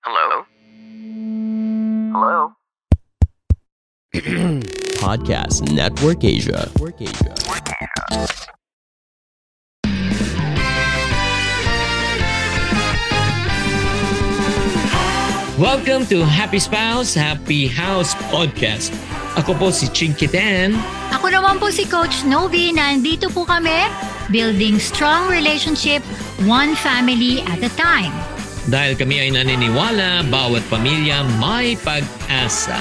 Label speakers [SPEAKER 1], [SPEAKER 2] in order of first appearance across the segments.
[SPEAKER 1] Hello? Hello?
[SPEAKER 2] Podcast Network Asia. Network Asia.
[SPEAKER 3] Welcome to Happy Spouse, Happy House Podcast. Ako po si Chinky Dan.
[SPEAKER 4] Ako naman po si Coach Novi. Nandito po kami, building strong relationship, one family at a time.
[SPEAKER 3] Dahil kami ay naniniwala, bawat pamilya may pag-asa.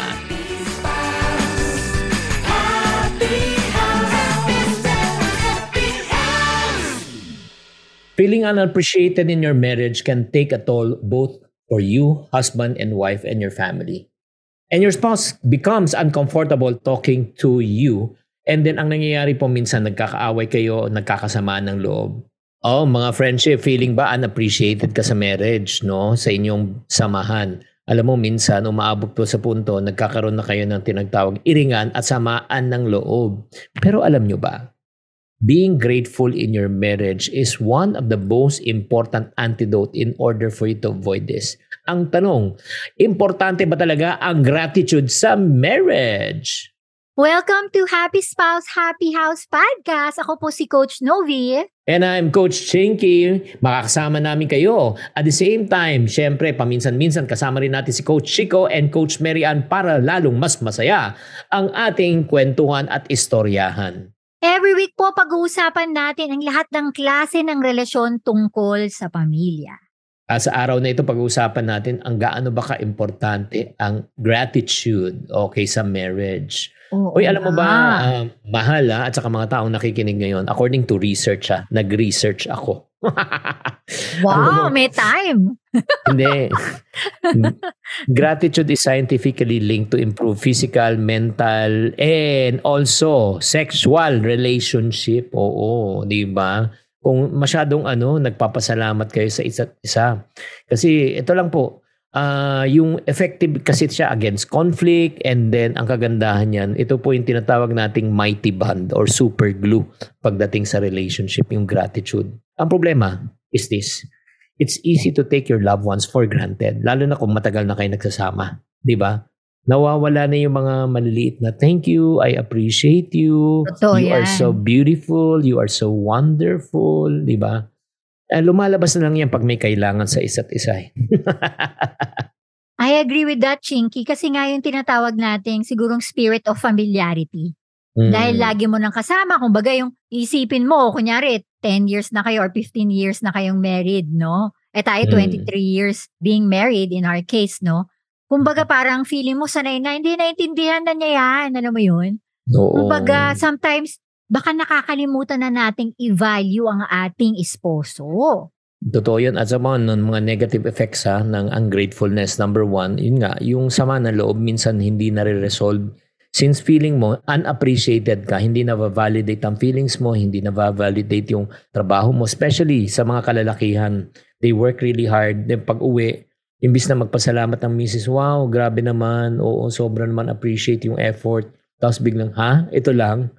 [SPEAKER 5] Feeling unappreciated in your marriage can take a toll both for you, husband and wife, and your family. And your spouse becomes uncomfortable talking to you. And then ang nangyayari po minsan nagkakaaway kayo, nagkakasamaan ng loob. Oh, mga friendship, feeling ba unappreciated ka sa marriage, no? Sa inyong samahan. Alam mo, minsan umaabot po sa punto, nagkakaroon na kayo ng tinagtawag iringan at samaan ng loob. Pero alam nyo ba, being grateful in your marriage is one of the most important antidote in order for you to avoid this. Ang tanong, importante ba talaga ang gratitude sa marriage?
[SPEAKER 4] Welcome to Happy Spouse, Happy House Podcast. Ako po si Coach Novi.
[SPEAKER 5] And I'm Coach Chinky. Makakasama namin kayo. At the same time, syempre, paminsan-minsan kasama rin natin si Coach Chico and Coach Marian para lalong mas masaya ang ating kwentuhan at istoryahan.
[SPEAKER 4] Every week po pag-uusapan natin ang lahat ng klase ng relasyon tungkol sa pamilya.
[SPEAKER 5] Ah, sa araw na ito, pag-uusapan natin ang gaano ba ka-importante ang gratitude okay sa marriage.
[SPEAKER 4] Oo
[SPEAKER 5] Uy, alam mo ba, ah, mahal ah, at saka mga taong nakikinig ngayon, according to research ah, nag-research ako.
[SPEAKER 4] wow,
[SPEAKER 5] ano
[SPEAKER 4] may time.
[SPEAKER 5] Hindi. Gratitude is scientifically linked to improve physical, mental, and also sexual relationship. Oo, di ba? Kung masyadong ano, nagpapasalamat kayo sa isa't isa. Kasi ito lang po, ah yung effective kasi siya against conflict and then ang kagandahan niyan, ito po yung tinatawag nating mighty bond or super glue pagdating sa relationship, yung gratitude. Ang problema is this, it's easy to take your loved ones for granted, lalo na kung matagal na kayo nagsasama. Di ba? Nawawala na yung mga maliliit na thank you, I appreciate you,
[SPEAKER 4] Totoo
[SPEAKER 5] you are
[SPEAKER 4] yan.
[SPEAKER 5] so beautiful, you are so wonderful, di ba? Eh, lumalabas na lang yan pag may kailangan sa isa't isa. eh.
[SPEAKER 4] I agree with that, Chinky, kasi nga yung tinatawag nating sigurong spirit of familiarity.
[SPEAKER 5] Mm.
[SPEAKER 4] Dahil lagi mo nang kasama, kumbaga yung isipin mo, kunyari, 10 years na kayo or 15 years na kayong married, no? Eh tayo,
[SPEAKER 5] Mm.
[SPEAKER 4] 23 years being married in our case, no? Kumbaga parang feeling mo sanay na, hindi naintindihan na niya yan, alam mo yun?
[SPEAKER 5] Oo.
[SPEAKER 4] Kumbaga, sometimes, baka nakakalimutan na nating i-value ang ating esposo.
[SPEAKER 5] Totoo yun. At sa mga, nun, mga negative effects ha, ng ungratefulness, number one, yun nga, yung sama ng loob minsan hindi na-resolve. Since feeling mo, unappreciated ka, hindi na-validate ang feelings mo, hindi na-validate yung trabaho mo, especially sa mga kalalakihan. They work really hard. Then pag uwi, imbis na magpasalamat ng misis, wow, grabe naman, oo, sobra naman appreciate yung effort. Tapos biglang, ha? Ito lang?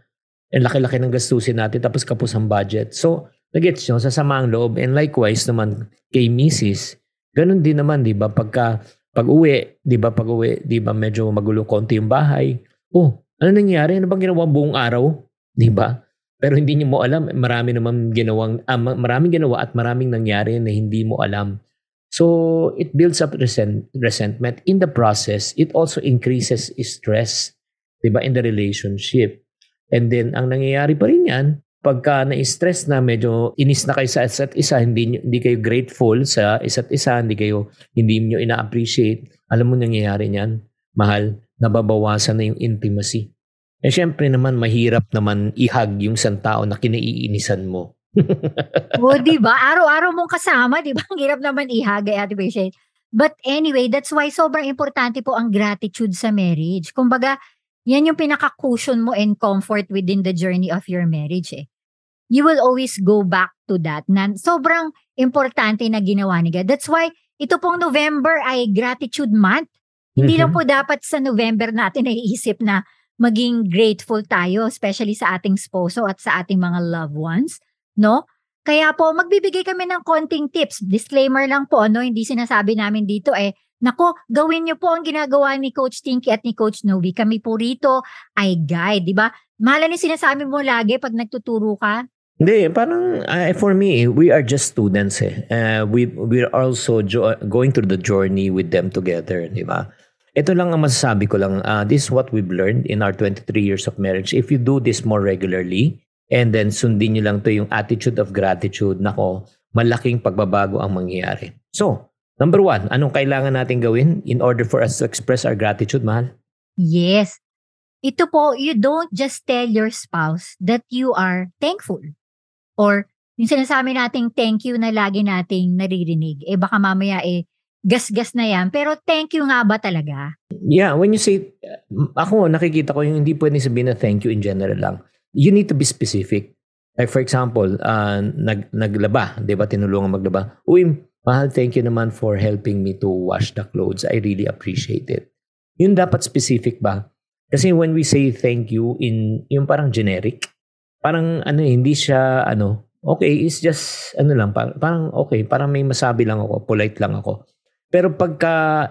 [SPEAKER 5] Ang laki-laki ng gastusin natin, tapos kapos ang budget. So, nagets nyo, sasama ang loob. And likewise naman kay misis, ganun din naman, di ba? Pagka, pag uwi, di ba, pag uwi, di ba, medyo magulo konti yung bahay. Oh, ano nangyari? Ano bang ginawa buong araw? Di ba? Pero hindi niyo mo alam, marami naman ginawang, ah, ma- maraming ginawa at maraming nangyari na hindi mo alam. So, it builds up resent, resentment. In the process, it also increases stress, di ba, in the relationship. And then, ang nangyayari pa rin yan, pagka na-stress na, medyo inis na kayo sa isa't isa, hindi, hindi kayo grateful sa isa't isa, hindi kayo, hindi nyo ina-appreciate, alam mo nangyayari niyan, mahal, nababawasan na yung intimacy. Eh syempre naman, mahirap naman ihag yung isang tao na kinaiinisan mo.
[SPEAKER 4] o, di ba? Araw-araw mong kasama, di ba? Ang hirap naman ihagay at appreciate. But anyway, that's why sobrang importante po ang gratitude sa marriage. Kumbaga, yan yung pinaka-cushion mo and comfort within the journey of your marriage eh. You will always go back to that na sobrang importante na ginawa ni God. That's why ito pong November ay gratitude month. Hindi lang po dapat sa November natin naiisip na maging grateful tayo, especially sa ating sposo at sa ating mga loved ones, no? Kaya po, magbibigay kami ng konting tips. Disclaimer lang po, no? Hindi sinasabi namin dito eh, Nako, gawin niyo po ang ginagawa ni Coach Tinky at ni Coach Novi. Kami po rito ay guide, di ba? Mahala ni sinasabi mo lagi pag nagtuturo ka.
[SPEAKER 5] Hindi, parang uh, for me, we are just students eh. Uh, we we're also jo- going through the journey with them together, di ba? Ito lang ang masasabi ko lang, uh, this is what we've learned in our 23 years of marriage. If you do this more regularly, and then sundin nyo lang to yung attitude of gratitude, nako, malaking pagbabago ang mangyayari. So, Number one, anong kailangan natin gawin in order for us to express our gratitude, mahal?
[SPEAKER 4] Yes. Ito po, you don't just tell your spouse that you are thankful. Or yung sinasabi nating thank you na lagi nating naririnig, eh baka mamaya eh gas-gas na yan. Pero thank you nga ba talaga?
[SPEAKER 5] Yeah, when you say, ako nakikita ko yung hindi pwede sabihin na thank you in general lang. You need to be specific. Like for example, uh, nag, naglaba, di ba, tinulungan maglaba. Uy, Mahal, thank you naman for helping me to wash the clothes. I really appreciate it. Yun dapat specific ba? Kasi when we say thank you in yung parang generic, parang ano hindi siya ano, okay, it's just ano lang, parang, parang okay, parang may masabi lang ako, polite lang ako. Pero pagka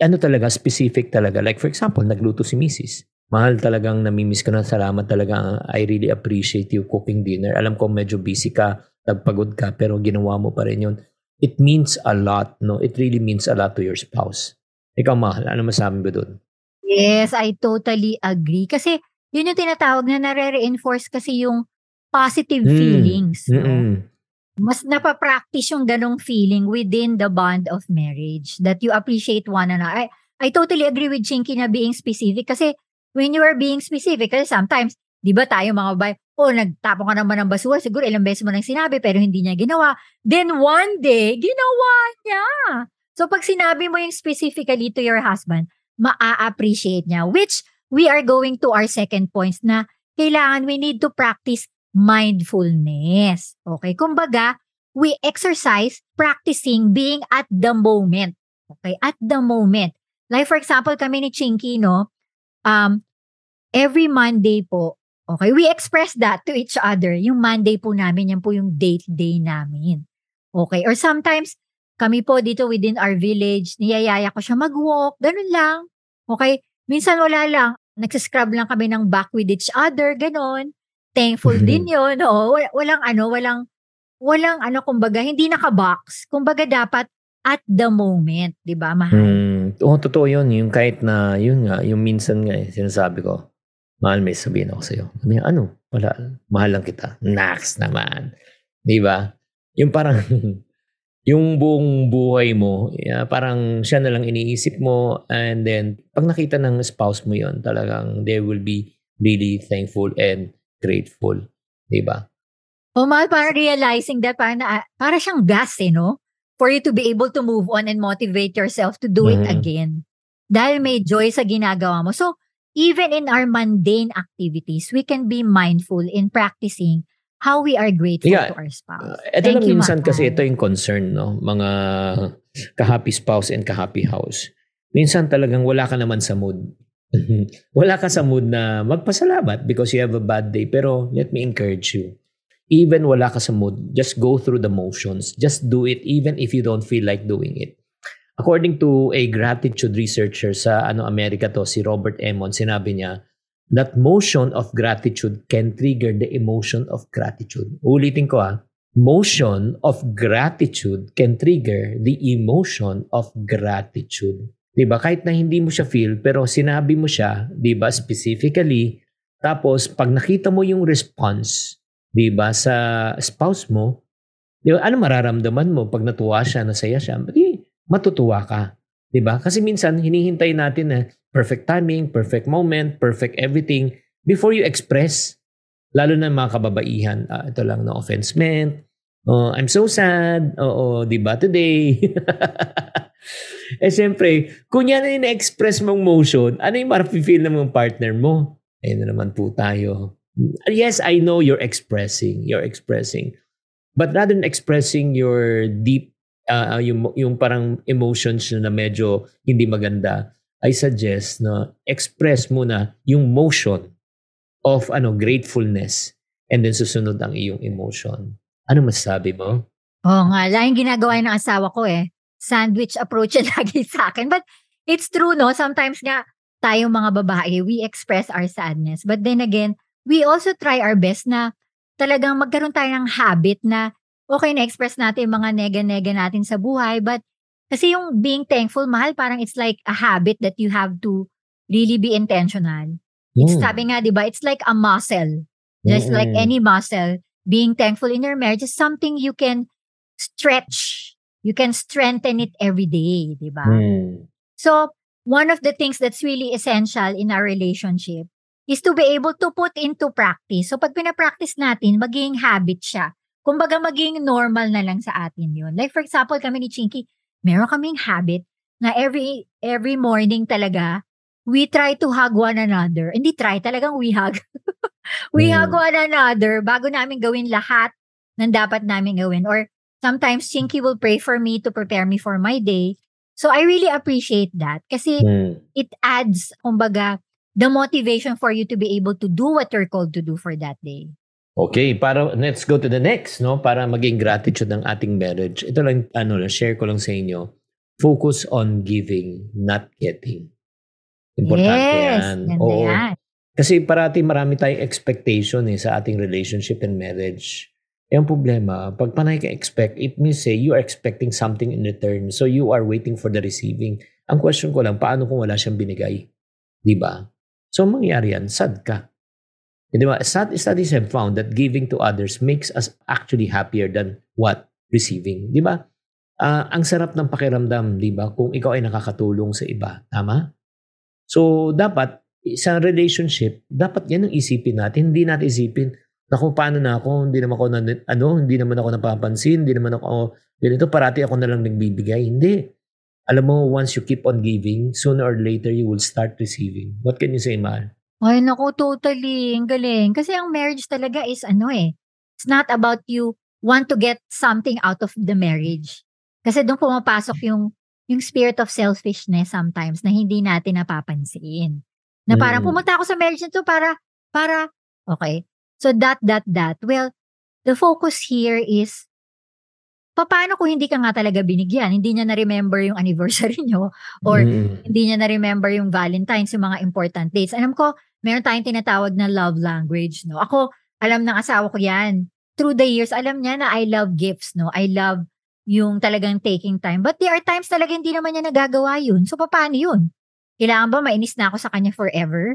[SPEAKER 5] ano talaga, specific talaga. Like for example, nagluto si Mrs. Mahal talagang namimiss ko na salamat talaga. I really appreciate you cooking dinner. Alam ko medyo busy ka, nagpagod ka, pero ginawa mo pa rin yun it means a lot, no? It really means a lot to your spouse. Ikaw, mahal, ano masabi mo doon?
[SPEAKER 4] Yes, I totally agree. Kasi yun yung tinatawag na nare-reinforce kasi yung positive mm. feelings. No? Mas napapractice yung ganong feeling within the bond of marriage that you appreciate one another. I, I totally agree with Chinky na being specific kasi when you are being specific, kasi sometimes, di ba tayo mga bay, oh, nagtapon ka naman ng basura, siguro ilang beses mo nang sinabi pero hindi niya ginawa. Then one day, ginawa niya. So pag sinabi mo yung specifically to your husband, maa-appreciate niya. Which we are going to our second points na kailangan we need to practice mindfulness. Okay? Kumbaga, we exercise practicing being at the moment. Okay? At the moment. Like for example, kami ni Chinky, no? Um, every Monday po, Okay, we express that to each other. Yung Monday po namin, yan po yung date day namin. Okay, or sometimes, kami po dito within our village, niyayaya ko siya mag-walk, ganun lang. Okay, minsan wala lang, nagsascrub lang kami ng back with each other, ganun. Thankful mm-hmm. din yun. Oo, walang ano, walang, walang ano, kumbaga, hindi naka-box. Kumbaga dapat at the moment, di ba, mahal?
[SPEAKER 5] Mm, oo, totoo yun. Yung kahit na, yun nga, yung minsan nga, eh, sinasabi ko, Mahal, may sabihin ako sa'yo. Sabi ano? Wala. Mahal lang kita. Nax naman. Di ba? Yung parang, yung buong buhay mo, yeah, parang siya na lang iniisip mo and then pag nakita ng spouse mo yon talagang they will be really thankful and grateful. Di ba?
[SPEAKER 4] O oh, mahal, parang realizing that parang na, para siyang gas eh, no? For you to be able to move on and motivate yourself to do mm-hmm. it again. Dahil may joy sa ginagawa mo. So, even in our mundane activities, we can be mindful in practicing how we are grateful yeah. to our spouse. Uh,
[SPEAKER 5] ito Thank lang you, minsan kasi ito yung concern, no? Mga ka-happy spouse and ka-happy house. Minsan talagang wala ka naman sa mood. wala ka sa mood na magpasalamat because you have a bad day. Pero let me encourage you. Even wala ka sa mood, just go through the motions. Just do it even if you don't feel like doing it. According to a gratitude researcher sa ano Amerika to, si Robert Emmon, sinabi niya that motion of gratitude can trigger the emotion of gratitude. Ulitin ko ah, motion of gratitude can trigger the emotion of gratitude. 'Di ba? Kahit na hindi mo siya feel pero sinabi mo siya, 'di ba, specifically, tapos pag nakita mo yung response, 'di ba, sa spouse mo, 'di ba, ano mararamdaman mo pag natuwa siya, nasaya siya? Di, matutuwa ka. 'Di ba? Kasi minsan hinihintay natin na perfect timing, perfect moment, perfect everything before you express. Lalo na mga kababaihan, uh, ito lang no offense meant. Oh, I'm so sad. Oo, 'di ba today? eh siyempre, kung yan ay na-express mong motion, ano yung marapifeel ng mga partner mo? Ayun na naman po tayo. Yes, I know you're expressing. You're expressing. But rather than expressing your deep uh, yung, yung parang emotions na medyo hindi maganda, I suggest na express muna yung motion of ano gratefulness and then susunod ang iyong emotion. Ano masasabi mo?
[SPEAKER 4] Oo nga, laging ginagawa ng asawa ko eh. sandwich approach lagi sa akin. But it's true, no? Sometimes nga, tayong mga babae, we express our sadness. But then again, we also try our best na talagang magkaroon tayo ng habit na okay na-express natin yung mga nega-nega natin sa buhay. But kasi yung being thankful, mahal, parang it's like a habit that you have to really be intentional. It's
[SPEAKER 5] Mm.
[SPEAKER 4] sabi nga, di ba, it's like a muscle. Just like
[SPEAKER 5] Mm-mm.
[SPEAKER 4] any muscle, being thankful in your marriage is something you can stretch. You can strengthen it every day, di ba?
[SPEAKER 5] Mm.
[SPEAKER 4] So, one of the things that's really essential in our relationship is to be able to put into practice. So, pag pinapractice natin, magiging habit siya. Kumbaga, maging normal na lang sa atin yun. Like, for example, kami ni Chinky, meron kaming habit na every every morning talaga, we try to hug one another. Hindi try, talagang we hug. we
[SPEAKER 5] Mm.
[SPEAKER 4] hug one another bago namin gawin lahat ng dapat namin gawin. Or sometimes Chinky will pray for me to prepare me for my day. So I really appreciate that kasi
[SPEAKER 5] Mm.
[SPEAKER 4] it adds, kumbaga, the motivation for you to be able to do what you're called to do for that day.
[SPEAKER 5] Okay, para let's go to the next, no? Para maging gratitude ng ating marriage. Ito lang ano, share ko lang sa inyo. Focus on giving, not getting. Importante
[SPEAKER 4] yes,
[SPEAKER 5] yan. Oo.
[SPEAKER 4] yan.
[SPEAKER 5] Kasi parati marami tayong expectation eh, sa ating relationship and marriage. Eh, ang problema, pag panay ka expect, it means say you are expecting something in return. So you are waiting for the receiving. Ang question ko lang, paano kung wala siyang binigay? Di ba? So ang mangyari yan, sad ka. Eh, Di ba? Studies have found that giving to others makes us actually happier than what? Receiving. Di ba? Ah, ang sarap ng pakiramdam, di ba? Kung ikaw ay nakakatulong sa iba. Tama? So, dapat, sa relationship, dapat yan ang isipin natin. Hindi natin isipin, naku, paano na ako? Hindi naman ako, na, ano, hindi naman ako napapansin, hindi naman ako, ganito, parati ako na lang nagbibigay. Hindi. Alam mo, once you keep on giving, sooner or later, you will start receiving. What can you say, Mahal?
[SPEAKER 4] Ay, naku, totally. Ang galing. Kasi ang marriage talaga is ano eh. It's not about you want to get something out of the marriage. Kasi doon pumapasok yung yung spirit of selfishness sometimes na hindi natin napapansin. Na parang
[SPEAKER 5] Mm.
[SPEAKER 4] pumunta ako sa marriage nito para para okay. So that that that. Well, the focus here is paano kung hindi ka nga talaga binigyan? Hindi niya na-remember yung anniversary nyo or
[SPEAKER 5] Mm.
[SPEAKER 4] hindi niya na-remember yung Valentine's, yung mga important dates. Alam ko, meron tayong tinatawag na love language, no? Ako, alam ng asawa ko yan. Through the years, alam niya na I love gifts, no? I love yung talagang taking time. But there are times talaga hindi naman niya nagagawa yun. So, paano yun? Kailangan ba mainis na ako sa kanya forever?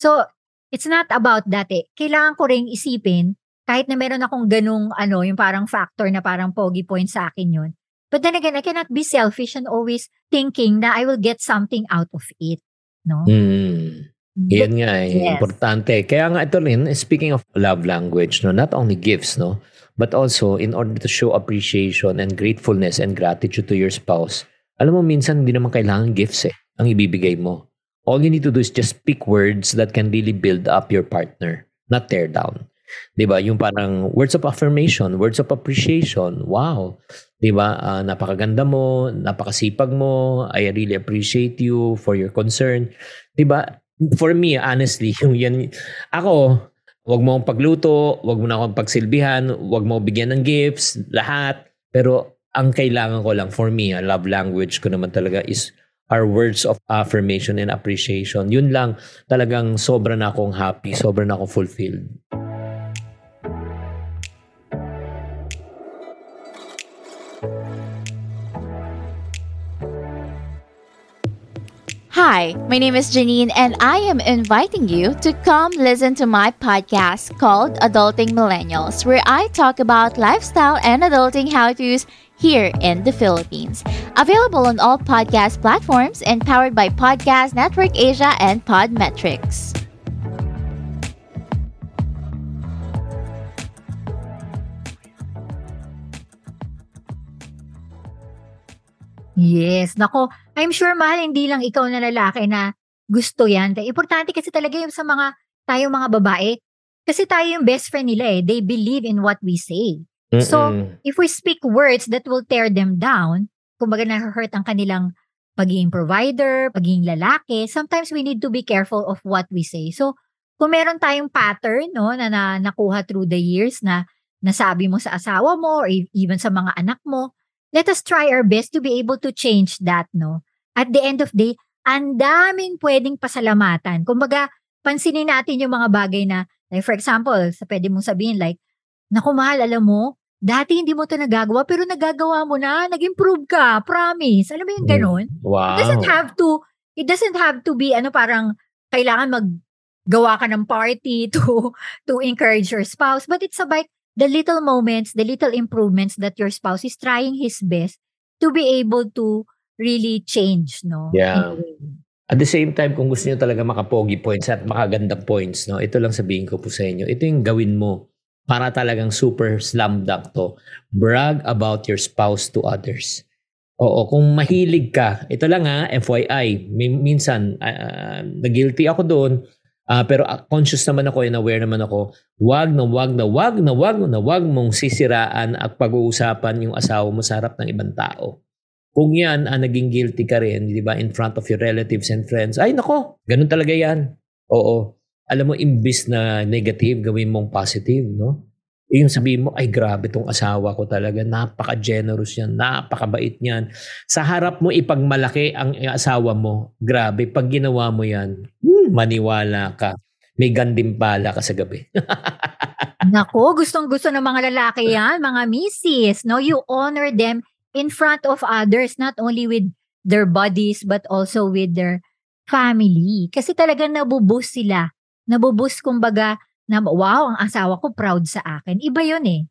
[SPEAKER 4] So, it's not about that eh. Kailangan ko ring isipin, kahit na meron akong ganung ano, yung parang factor na parang pogi point sa akin yun. But then again, I cannot be selfish and always thinking na I will get something out of it. No?
[SPEAKER 5] Mm. Yan nga eh,
[SPEAKER 4] Yes.
[SPEAKER 5] importante. Kaya nga ito rin, speaking of love language, no, not only gifts, no, but also in order to show appreciation and gratefulness and gratitude to your spouse, alam mo, minsan hindi naman kailangan gifts eh, ang ibibigay mo. All you need to do is just pick words that can really build up your partner, not tear down. 'Di ba? Yung parang words of affirmation, words of appreciation. Wow. 'Di ba? Ah, napakaganda mo, napakasipag mo. I really appreciate you for your concern. 'Di ba? For me, honestly, yung yan ako, wag mo akong pagluto, wag mo na akong pagsilbihan, wag mo bigyan ng gifts, lahat. Pero ang kailangan ko lang for me, ah, love language ko naman talaga is our words of affirmation and appreciation. Yun lang, talagang sobra na akong happy, sobra na akong fulfilled.
[SPEAKER 1] Hi, my name is Janine, and I am inviting you to come listen to my podcast called Adulting Millennials, where I talk about lifestyle and adulting how to's here in the Philippines. Available on all podcast platforms and powered by Podcast Network Asia and Podmetrics.
[SPEAKER 4] Yes. Nako, I'm sure mahal hindi lang ikaw na lalaki na gusto yan. Importante kasi talaga yung sa mga tayong mga babae. Kasi tayo yung best friend nila eh. They believe in what we say. So,
[SPEAKER 5] Mm-mm.
[SPEAKER 4] If we speak words that will tear them down, kumbaga na-hurt ang kanilang pagiging provider, pagiging lalaki, sometimes we need to be careful of what we say. So, kung meron tayong pattern no, na, na nakuha through the years na nasabi mo sa asawa mo or e- even sa mga anak mo, let us try our best to be able to change that, no? At the end of the day, ang daming pwedeng pasalamatan. Kumbaga, pansinin natin yung mga bagay na, like for example, sa pwede mong sabihin like, naku mahal, alam mo, dati hindi mo to nagagawa, pero nagagawa mo na, nag-improve ka, promise. Alam mo yung ganun?
[SPEAKER 5] Wow.
[SPEAKER 4] It doesn't have to, it doesn't have to be, ano, parang, kailangan maggawa ka ng party to, to encourage your spouse, but it's about the little moments, the little improvements that your spouse is trying his best to be able to really change, no?
[SPEAKER 5] Yeah. At the same time, kung gusto nyo talaga makapogi points at makagandang points, no, ito lang sabihin ko po sa inyo. Ito yung gawin mo para talagang super slam dunk to. Brag about your spouse to others. Oo, kung mahilig ka, ito lang ha, FYI, min- minsan, uh, na-guilty ako doon, ah, pero ah, conscious naman ako and aware naman ako, wag na wag na wag na wag na wag mong sisiraan at pag-uusapan yung asawa mo sa harap ng ibang tao. Kung yan, ah, naging guilty ka rin, di ba, in front of your relatives and friends, ay nako, ganun talaga yan. Oo. Alam mo, imbis na negative, gawin mong positive, no? Yung sabihin mo, ay grabe tong asawa ko talaga, napaka-generous yan, napakabait niyan. Sa harap mo ipagmalaki ang asawa mo, grabe, pag ginawa mo yan, hmm, maniwala ka. May gandimpala ka sa gabi.
[SPEAKER 4] Nako, gustong-gusto ng mga lalaki yan, mga misis, no? You honor them in front of others, not only with their bodies, but also with their family. Kasi talagang nabuboost sila. Nabuboost, kumbaga, na wow, ang asawa ko proud sa akin. Iba yun eh.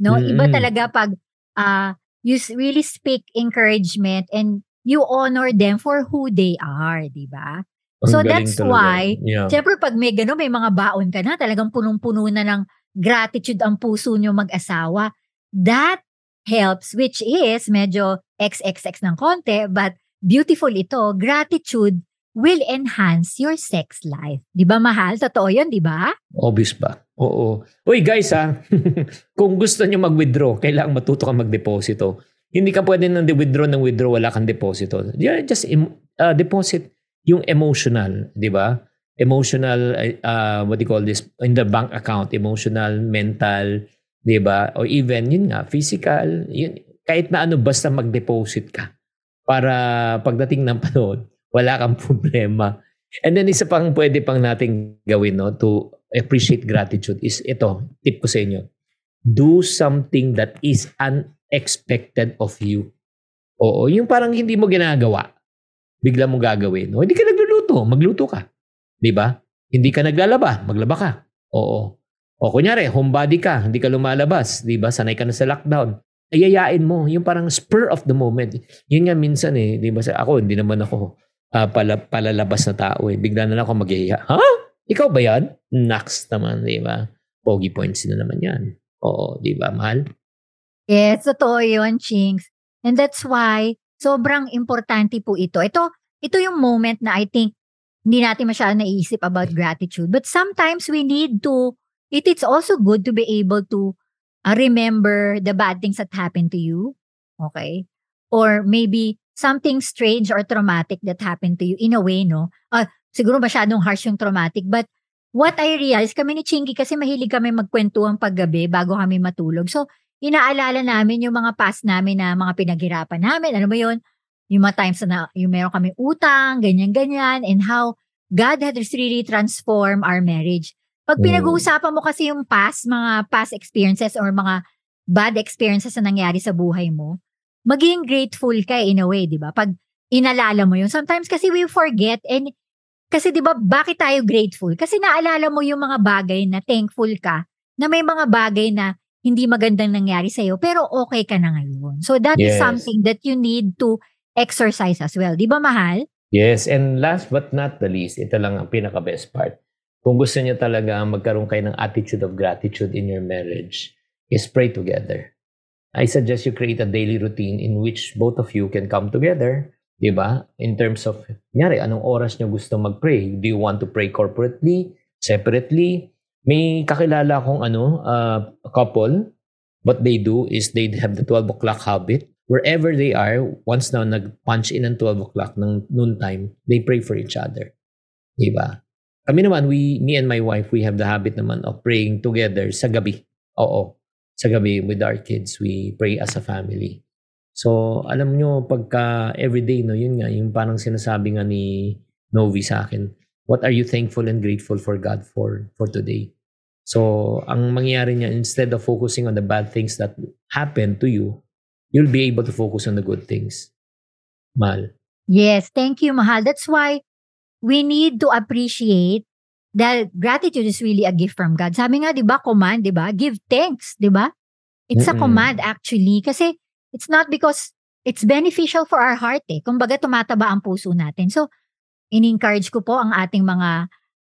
[SPEAKER 4] No? Iba
[SPEAKER 5] Mm.
[SPEAKER 4] talaga pag ah you really speak encouragement and you honor them for who they are, di ba? So that's
[SPEAKER 5] talaga.
[SPEAKER 4] why,
[SPEAKER 5] Yeah.
[SPEAKER 4] Siyempre, pag may gano'n, may mga baon ka na, talagang punong-puno na ng gratitude ang puso nyo mag-asawa. That helps, which is medyo XXX ng konti, but beautiful ito. Gratitude will enhance your sex life. Di ba, mahal? Totoo yun, di ba?
[SPEAKER 5] Obvious ba? Oo. Uy guys ha, kung gusto nyo mag-withdraw, kailangan matuto ka mag-deposito. Hindi ka pwede nang withdraw ng withdraw, wala kang deposito. Just uh, deposit yung emotional, di ba? Emotional, uh, what do you call this, in the bank account, emotional, mental, di ba? Or even, yun nga, physical, yun, kahit na ano, basta mag-deposit ka. Para pagdating ng panahon, wala kang problema. And then isa pang pwede pang nating gawin no, to appreciate gratitude is ito, tip ko sa inyo. Do something that is unexpected of you. Oo, yung parang hindi mo ginagawa, bigla mo gagawin. O, hindi ka nagluluto, magluto ka. Di ba? Hindi ka naglalaba, maglaba ka. Oo. O kunyari, homebody ka, hindi ka lumalabas, di ba? Sanay ka na sa lockdown. Ayayain mo, yung parang spur of the moment. Yun nga minsan eh, di ba? Ako, hindi naman ako ah, pala, palalabas na tao eh. Bigla na lang ako maghihiya. Ha? Ikaw ba yan? Next naman, di ba? Pogi points na naman yan. Oo, di ba, mahal?
[SPEAKER 4] Yes, totoo yun, Chinks. And that's why, sobrang importante po ito. Ito, ito yung moment na I think hindi natin masyadong naiisip about gratitude. But sometimes we need to, it is also good to be able to uh, remember the bad things that happened to you. Okay? Or maybe something strange or traumatic that happened to you in a way, no? Ah, siguro masyadong harsh yung traumatic. But what I realized, kami ni Chinky kasi mahilig kami magkwentuhan paggabi bago kami matulog. So, inaalala namin yung mga past namin na mga pinaghirapan namin. Ano mo yun? Yung mga times na yung meron kami utang, ganyan-ganyan, and how God has really transformed our marriage. Pag
[SPEAKER 5] Mm.
[SPEAKER 4] pinag-uusapan mo kasi yung past, mga past experiences or mga bad experiences na nangyari sa buhay mo, maging grateful ka in a way, di ba? Pag inalala mo yun. Sometimes kasi we forget and kasi di ba, bakit tayo grateful? Kasi naalala mo yung mga bagay na thankful ka na may mga bagay na hindi magandang nangyari sa'yo pero okay ka na ngayon. So that is
[SPEAKER 5] Yes.
[SPEAKER 4] something that you need to exercise as well. Di ba, mahal?
[SPEAKER 5] Yes, and last but not the least, ito lang ang pinaka-best part. Kung gusto niyo talaga magkaroon kayo ng attitude of gratitude in your marriage, is pray together. I suggest you create a daily routine in which both of you can come together, di ba? In terms of, nyari, anong oras niyo gusto mag-pray? Do you want to pray corporately, separately? May kakilala akong ano, uh, couple, what they do is they have the 12 o'clock habit. Wherever they are, once na nag-punch in ang 12 o'clock ng noontime, they pray for each other. Diba? Kami naman, we, me and my wife, we have the habit naman of praying together sa gabi. Oo. Sa gabi with our kids, we pray as a family. So, alam nyo, pagka everyday, no, yun nga, yung parang sinasabi nga ni Novi sa akin, what are you thankful and grateful for God for for today? So, ang mangyayari niya, instead of focusing on the bad things that happen to you, you'll be able to focus on the good things. Mahal.
[SPEAKER 4] Yes, thank you, Mahal. That's why we need to appreciate that gratitude is really a gift from God. Sabi nga, di ba, command, di ba? Give thanks, di ba? It's a
[SPEAKER 5] Mm-mm.
[SPEAKER 4] command actually. Kasi it's not because it's beneficial for our heart eh. Kumbaga, tumataba ang puso natin. So, in-encourage ko po ang ating mga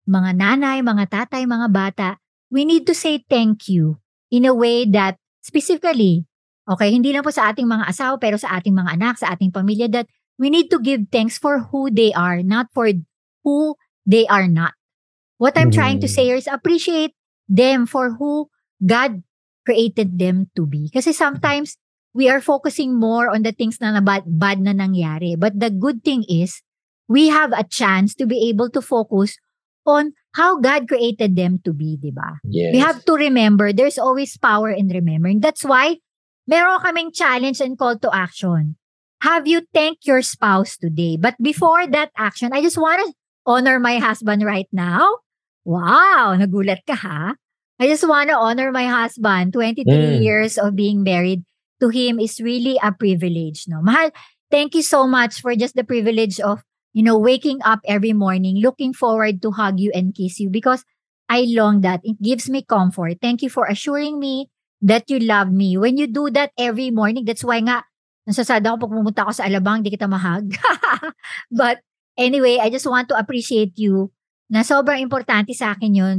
[SPEAKER 4] mga nanay, mga tatay, mga bata. We need to say thank you in a way that specifically, okay, hindi lang po sa ating mga asawa, pero sa ating mga anak, sa ating pamilya, that we need to give thanks for who they are, not for who they are not. What I'm trying to
[SPEAKER 5] Mhm.
[SPEAKER 4] say here is appreciate them for who God created them to be. Kasi sometimes we are focusing more on the things na, na bad, bad na nangyari. But the good thing is we have a chance to be able to focus on how God created them to be, di ba?
[SPEAKER 5] Yes.
[SPEAKER 4] We have to remember there's always power in remembering. That's why meron kaming challenge and call to action. Have you thanked your spouse today? But before that action, I just want to honor my husband right now. Wow, nagulat ka ha? I just want to honor my husband. 23
[SPEAKER 5] Mm.
[SPEAKER 4] years of being married to him is really a privilege, no? Mahal, thank you so much for just the privilege of, you know, waking up every morning, looking forward to hug you and kiss you because I long that. It gives me comfort. Thank you for assuring me that you love me. When you do that every morning, that's why nga, nasasada ako pag pumunta ako sa Alabang, di kita mahag. But anyway, I just want to appreciate you na sobrang importante sa akin yun.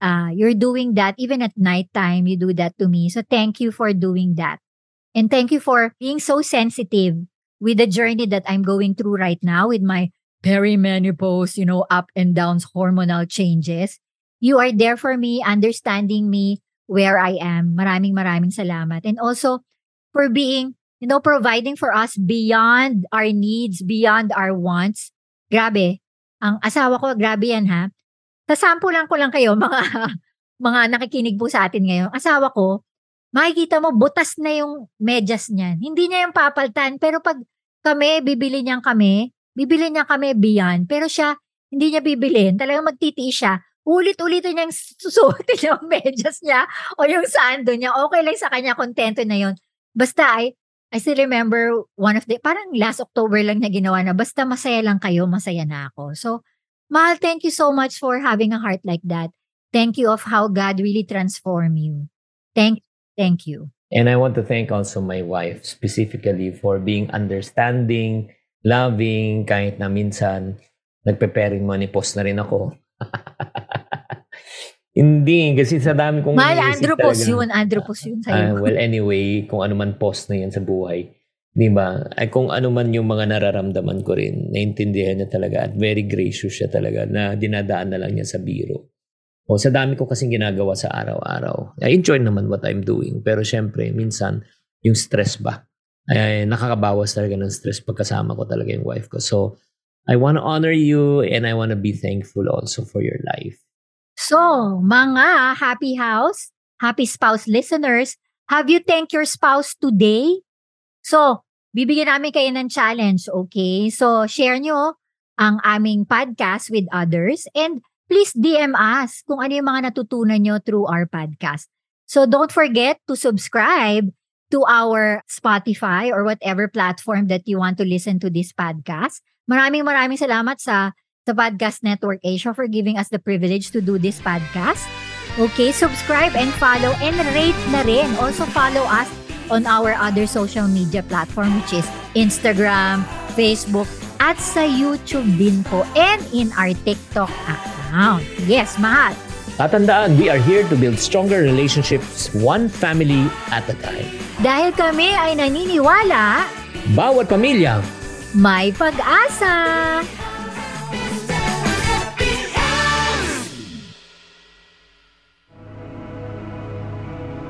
[SPEAKER 4] Uh, you're doing that even at nighttime, you do that to me. So thank you for doing that. And thank you for being so sensitive with the journey that I'm going through right now with my perimenopause, you know, up and downs, hormonal changes. You are there for me, understanding me where I am. Maraming maraming salamat. And also for being, you know, providing for us beyond our needs, beyond our wants. Grabe. Ang asawa ko, grabe yan ha. Sasampulan ko lang kayo, mga, mga nakikinig po sa atin ngayon. Asawa ko, makikita mo, butas na yung medyas niyan. Hindi niya yung papaltan. Pero pag kami, bibili niyang kami, bibili niya kami beyond. Pero siya, hindi niya bibilin. Talagang magtitiis siya. Ulit-ulitin niyang susuotin yung medyas niya o yung sando niya. Okay lang sa kanya, kontento na yon Basta I, I still remember one of the, parang last October lang na ginawa na, basta masaya lang kayo, masaya na ako. So, Mahal, thank you so much for having a heart like that. Thank you of how God really transformed you. Thank, thank you.
[SPEAKER 5] And I want to thank also my wife specifically for being understanding, loving, kahit na minsan nagpe-pairing money post na rin ako. Hindi, kasi sa dami kong
[SPEAKER 4] Mahal, Andropos yun. Andropos yun sa'yo.
[SPEAKER 5] well, anyway, kung ano man post na yan sa buhay, di ba? Ay, kung ano man yung mga nararamdaman ko rin, naintindihan niya talaga at very gracious siya talaga na dinadaan na lang niya sa biro. O sa dami ko kasing ginagawa sa araw-araw. I enjoy naman what I'm doing. Pero syempre, minsan, yung stress ba? Ay, nakakabawas talaga ng stress pagkasama ko talaga yung wife ko. So, I want to honor you and I want to be thankful also for your life.
[SPEAKER 4] So, mga happy house, happy spouse listeners, have you thanked your spouse today? So, bibigyan namin kayo ng challenge, okay? So, share nyo ang aming podcast with others and please DM us kung ano yung mga natutunan nyo through our podcast. So, don't forget to subscribe to our Spotify or whatever platform that you want to listen to this podcast. Maraming maraming salamat sa sa Podcast Network Asia for giving us the privilege to do this podcast. Okay, subscribe and follow and rate na rin. Also follow us on our other social media platform which is Instagram, Facebook, at sa YouTube din po and in our TikTok account. Yes, mahal.
[SPEAKER 5] Tatandaan, we are here to build stronger relationships one family at a time.
[SPEAKER 4] Dahil kami ay naniniwala,
[SPEAKER 5] Bawat pamilya,
[SPEAKER 4] may pag-asa.